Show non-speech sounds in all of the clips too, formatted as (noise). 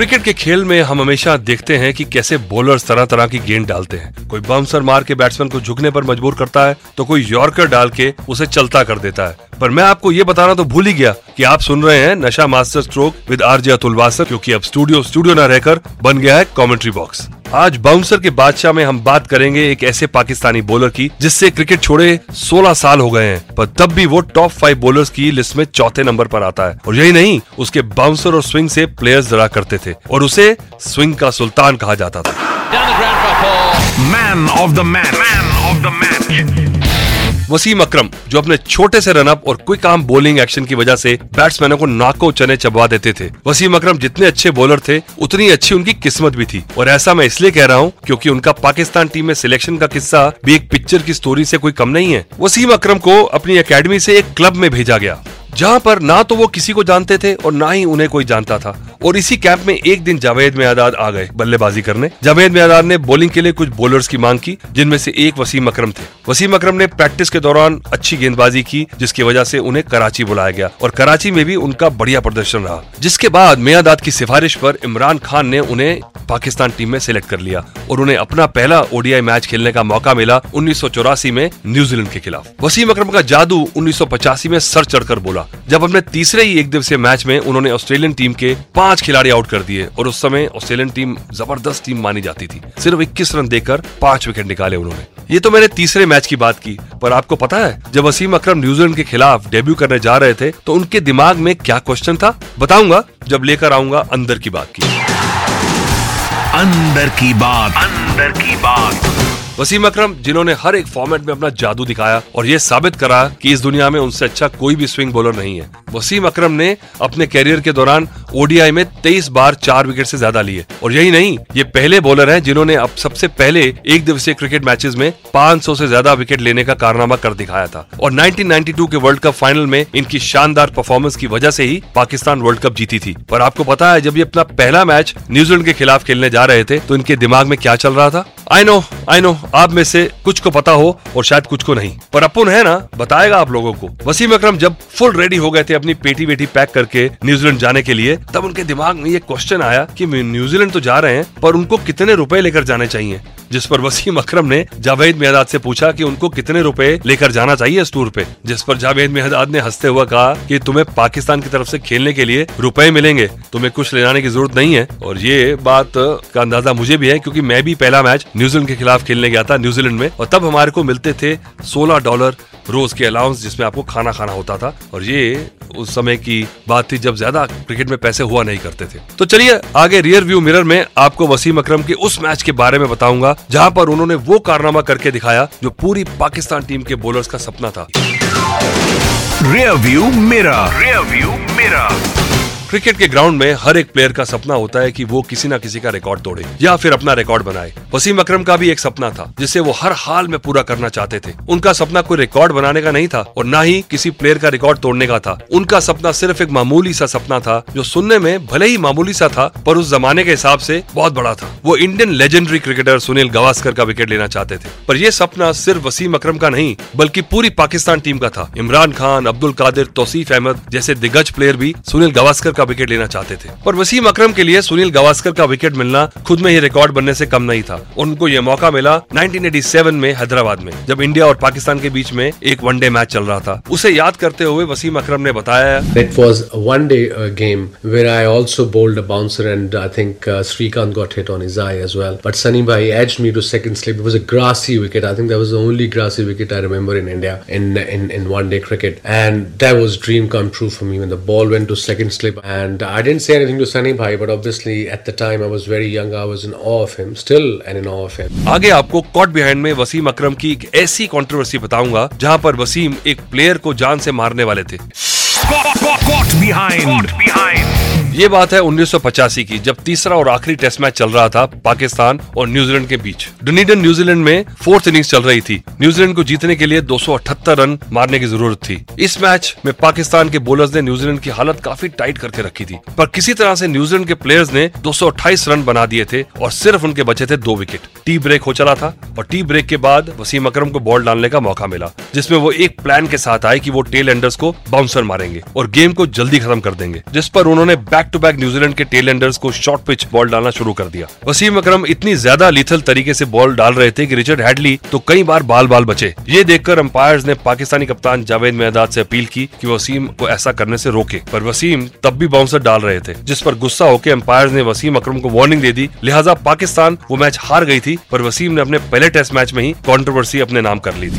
cricket के खेल में हम हमेशा देखते हैं कि कैसे बॉलर तरह तरह की गेंद डालते हैं। कोई बाउंसर मार के बैट्समैन को झुकने पर मजबूर करता है तो कोई यॉर्कर डाल के उसे चलता कर देता है। पर मैं आपको ये बताना तो भूल ही गया कि आप सुन रहे हैं Nasha master stroke with RJ Atul Vasar क्योंकि अब स्टूडियो स्टूडियो न रहकर बन गया है कमेंट्री बॉक्स आज बाउंसर के बादशाह में हम बात करेंगे एक ऐसे पाकिस्तानी बॉलर की जिससे क्रिकेट छोड़े 16 साल हो गए हैं पर तब भी वो टॉप फाइव बॉलर्स की लिस्ट में चौथे नंबर पर आता है। और यही नहीं उसके बाउंसर और स्विंग से प्लेयर्स डरा करते थे और उसे स्विंग का सुल्तान कहा जाता था। Man of the match man of the match Wasim Akram, जो अपने छोटे से रनअप और क्विक आर्म बॉलिंग एक्शन की वजह से बैट्समैनों को नाको चने चबा देते थे। वसीम अक्रम जितने अच्छे बॉलर थे, उतनी अच्छी उनकी किस्मत भी थी। और ऐसा मैं इसलिए कह रहा हूँ क्योंकि उनका पाकिस्तान टीम में सिलेक्शन का किस्सा भी एक पिक्चर की स्टोरी से कोई कम नहीं है। वसीम अक्रम को अपनी अकेडमी से एक क्लब में भेजा गया। जहाँ पर ना तो वो किसी को जानते थे और ना ही उन्हें कोई जानता था। और इसी कैंप में एक दिन जावेद मियादाद आ गए बल्लेबाजी करने। जावेद मियादाद ने बॉलिंग के लिए कुछ बॉलर्स की मांग की, जिनमें से एक वसीम अकरम थे। वसीम अकरम ने प्रैक्टिस के दौरान अच्छी गेंदबाजी की, जिसकी वजह से उन्हें कराची बुलाया गया। और कराची में भी उनका बढ़िया प्रदर्शन रहा। जिसके बाद मियादाद की सिफारिश पर इमरान खान ने उन्हें पाकिस्तान टीम में सिलेक्ट कर लिया और उन्हें अपना पहला ओडीआई मैच खेलने का मौका मिला उन्नीस सौ चौरासी में न्यूजीलैंड के खिलाफ। वसीम अकरम का जादू उन्नीस सौ पचासी में सर चढ़कर बोला। जब अपने तीसरे ही एक दिवसीय मैच में उन्होंने ऑस्ट्रेलियन टीम के पाँच खिलाड़ी आउट कर दिए और उस समय ऑस्ट्रेलियन टीम ज़बरदस्त टीम मानी जाती थी। सिर्फ़ इक्कीस रन देकर पाँच विकेट निकाले उन्होंने। ये तो मैंने तीसरे मैच की बात की पर आपको पता है जब वसीम अकरम न्यूजीलैंड के खिलाफ डेब्यू करने जा रहे थे तो उनके दिमाग में क्या क्वेश्चन था? बताऊँगा जब लेकर आऊँगा अंदर की बात की। अंदर की बात। अंदर की बात। वसीम अकरम, जिन्होंने हर एक फॉर्मेट में अपना जादू दिखाया और ये साबित करा कि इस दुनिया में उनसे अच्छा कोई भी स्विंग बॉलर नहीं है। वसीम अकरम ने अपने कैरियर के दौरान ओडीआई में 23 बार चार विकेट से ज़्यादा लिए। और यही नहीं, ये पहले बॉलर हैं जिन्होंने अब सबसे पहले एक दिवसीय क्रिकेट मैचेस में 500 से ज़्यादा विकेट लेने का कारनामा कर दिखाया था। और 1992 के वर्ल्ड कप फाइनल में इनकी शानदार परफॉर्मेंस की वजह से ही पाकिस्तान वर्ल्ड कप जीती थी। पर आपको पता है, जब ये अपना पहला मैच न्यूजीलैंड के खिलाफ खेलने जा रहे थे तो इनके दिमाग में क्या चल रहा था? आई नो आई नो आप में से कुछ को पता हो और शायद कुछ को नहीं। पर अपुन है ना, बताएगा आप लोगों को। वसीम अकरम जब फुल रेडी हो गए थे अपनी पेटी बेटी पैक करके न्यूजीलैंड जाने के लिए तब उनके दिमाग में ये क्वेश्चन आया कि न्यूजीलैंड तो जा रहे हैं, पर उनको कितने रुपए लेकर जाने चाहिए? जिस पर वसीम अकरम ने जावेद मियादाद से पूछा कि उनको कितने रुपए लेकर जाना चाहिए इस टूर पे, जिस पर जावेद मियादाद ने हँसते हुए कहा कि तुम्हें पाकिस्तान की तरफ़ से खेलने के लिए रुपए मिलेंगे, तुम्हें कुछ ले जाने की ज़रूरत नहीं है। और ये बात का अंदाज़ा मुझे भी है, क्योंकि मैं भी पहला मैच न्यूजीलैंड के खिलाफ खेलने गया था न्यूजीलैंड में, और तब हमारे को मिलते थे 16 डॉलर रोज के अलाउंस जिसमें आपको खाना खाना होता था। और ये उस समय की बात थी जब ज़्यादा क्रिकेट में पैसे हुआ नहीं करते थे। तो चलिए आगे रियर व्यू मिरर में आपको वसीम अकरम के उस मैच के बारे में बताऊँगा, जहाँ पर उन्होंने वो कारनामा करके दिखाया जो पूरी पाकिस्तान टीम के बॉलर्स का सपना था। रियर व्यू मेरा रियर व्यू मेरा क्रिकेट के ग्राउंड में हर एक प्लेयर का सपना होता है कि वो किसी ना किसी का रिकॉर्ड तोड़े, या फिर अपना रिकॉर्ड बनाए। वसीम अकरम का भी एक सपना था, जिसे वो हर हाल में पूरा करना चाहते थे। उनका सपना कोई रिकॉर्ड बनाने का नहीं था, और न ही किसी प्लेयर का रिकॉर्ड तोड़ने का था। उनका सपना सिर्फ़ एक मामूली सा सपना था, जो सुनने में भले ही मामूली सा था, पर उस जमाने के हिसाब से बहुत बड़ा था। वो Indian legendary cricketer Sunil Gavaskar का विकेट लेना चाहते थे। पर यह सपना सिर्फ़ वसीम अकरम का नहीं, बल्कि पूरी पाकिस्तान टीम का था। इमरान खान, अब्दुल कादिर, तौसीफ अहमद जैसे दिग्गज प्लेयर भी सुनील गवास्कर का विकेट लेना चाहते थे पर वसीम अकरम के लिए सुनील गवास्कर का विकेट मिलना खुद में ही रिकॉर्ड बनने से कम नहीं था उनको ये मौका मिला 1987 में हैदराबाद में जब इंडिया और पाकिस्तान के बीच में एक वनडे मैच चल रहा था उसे याद करते हुए वसीम अकरम ने बताया day uh, game where I also bowled a bouncer and I think uh, Srikanth got hit on his eye as well. But Sunny Bhai edged me to second slip. It was a grassy wicket. I think that was the only grassy wicket I remember in India in in, in one day cricket. And that was dream come true for me when the ball went to second slip. And I didn't say anything to Sunny Bhai, but obviously at the time I was very young. I was in awe of him, still and in awe of him. आगे आपको caught behind में वसीम अकरम की एक ऐसी controversy बताऊँगा जहाँ पर वसीम एक प्लेयर को जान से मारने वाले थे Caught, caught, caught behind. Caught behind. ये बात है उन्नीस सौ पचासी की, जब तीसरा और आखिरी टेस्ट मैच चल रहा था पाकिस्तान और न्यूजीलैंड के बीच। डुनीडन न्यूजीलैंड में फोर्थ इनिंग्स चल रही थी। न्यूजीलैंड को जीतने के लिए दो सौ अठहत्तर रन मारने की ज़रूरत थी। इस मैच में पाकिस्तान के बोलर्स ने न्यूजीलैंड की हालत काफ़ी टाइट करके रखी थी। पर किसी तरह से न्यूजीलैंड के प्लेयर्स ने 228 रन बना दिए थे और सिर्फ़ उनके बचे थे दो विकेट टी ब्रेक हो चला था और टी ब्रेक के बाद वसीम अकरम को बॉल डालने का मौका मिला, जिसमें वो एक प्लान के साथ आए कि वो टेल एंडर्स को बाउंसर मारेंगे और गेम को जल्दी खत्म कर देंगे, जिस पर उन्होंने back to back New Zealand के टेल एंडर्स को शॉर्ट पिच बॉल डालना शुरू कर दिया। वसीम अकरम इतनी ज़्यादा लीथल तरीके से बॉल डाल रहे थे कि रिचर्ड हैडली तो कई बार बाल बाल बचे। ये देखकर अंपायर ने पाकिस्तानी कप्तान जावेद मेहदाद से अपील की कि वसीम को ऐसा करने से रोके। पर वसीम तब भी बाउंसर डाल रहे थे जिस पर गुस्सा होकर अंपायर ने वसीम अकरम को वार्निंग दे दी। लिहाजा पाकिस्तान वो मैच हार गई थी पर वसीम ने अपने पहले टेस्ट मैच में ही कंट्रोवर्सी अपने नाम कर ली थी।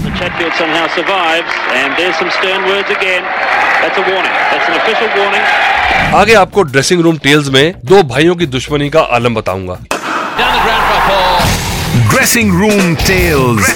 आगे आपको ड्रेसिंग रूम टेल्स में दो भाइयों की दुश्मनी का आलम बताऊँगा। ड्रेसिंग रूम टेल्स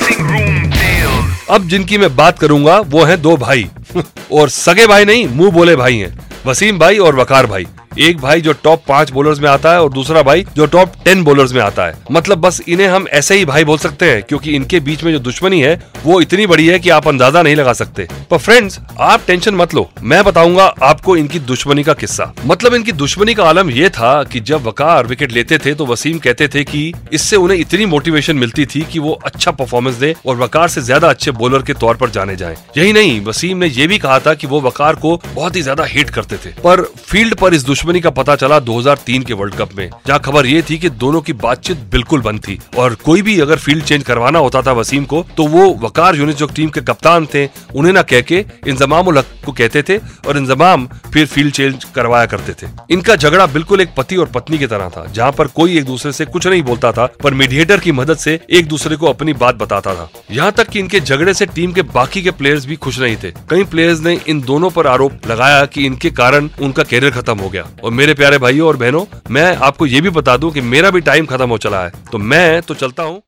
अब जिनकी मैं बात करूँगा वो हैं दो भाई। (laughs) और सगे भाई नहीं मुँह बोले भाई हैं। वसीम भाई और वकार भाई। एक भाई जो टॉप पाँच बॉलर्स में आता है और दूसरा भाई जो टॉप टेन बॉलर्स में आता है। मतलब बस इन्हें हम ऐसे ही भाई बोल सकते हैं, क्योंकि इनके बीच में जो दुश्मनी है, वो इतनी बड़ी है कि आप अंदाज़ा नहीं लगा सकते। पर फ्रेंड्स आप टेंशन मत लो। मैं बताऊँगा आपको इनकी दुश्मनी का किस्सा। मतलब इनकी दुश्मनी का आलम यह था कि जब वकार विकेट लेते थे तो वसीम कहते थे कि इससे उन्हें इतनी मोटिवेशन मिलती थी कि वो अच्छा परफॉर्मेंस दे और वकार से ज़्यादा अच्छे बॉलर के तौर पर जाने जाए। यही नहीं, वसीम ने यह भी कहा था कि वो वकार को बहुत ही ज़्यादा हिट करते थे। पर फ़ील्ड पर इस दुश्मनी का पता चला 2003 के वर्ल्ड कप में, जहाँ खबर ये थी कि दोनों की बातचीत बिल्कुल बंद थी। और कोई भी अगर फ़ील्ड चेंज करवाना होता था वसीम को तो वो वकार यूनिट जो टीम के कप्तान थे, उन्हें ना कह के इंजमाम उल को कहते थे और इंजमाम फिर फ़ील्ड चेंज करवाया करते थे। इनका झगड़ा बिल्कुल एक पति और पत्नी की तरह था, जहाँ पर कोई एक दूसरे से कुछ नहीं बोलता था, पर मीडिएटर की मदद से एक दूसरे को अपनी बात बताता था। यहाँ तक कि इनके झगड़े से टीम के बाकी के प्लेयर्स भी खुश नहीं थे। कई प्लेयर्स ने इन दोनों पर आरोप लगाया कि इनके कारण उनका कैरियर खत्म हो गया। और मेरे प्यारे भाइयों और बहनों मैं आपको ये भी बता दूँ कि मेरा भी टाइम खत्म हो चला है। तो मैं तो चलता हूँ।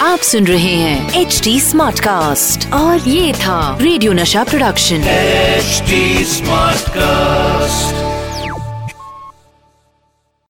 आप सुन रहे हैं एच डी स्मार्ट कास्ट और ये था रेडियो नशा प्रोडक्शन एचडी स्मार्ट कास्ट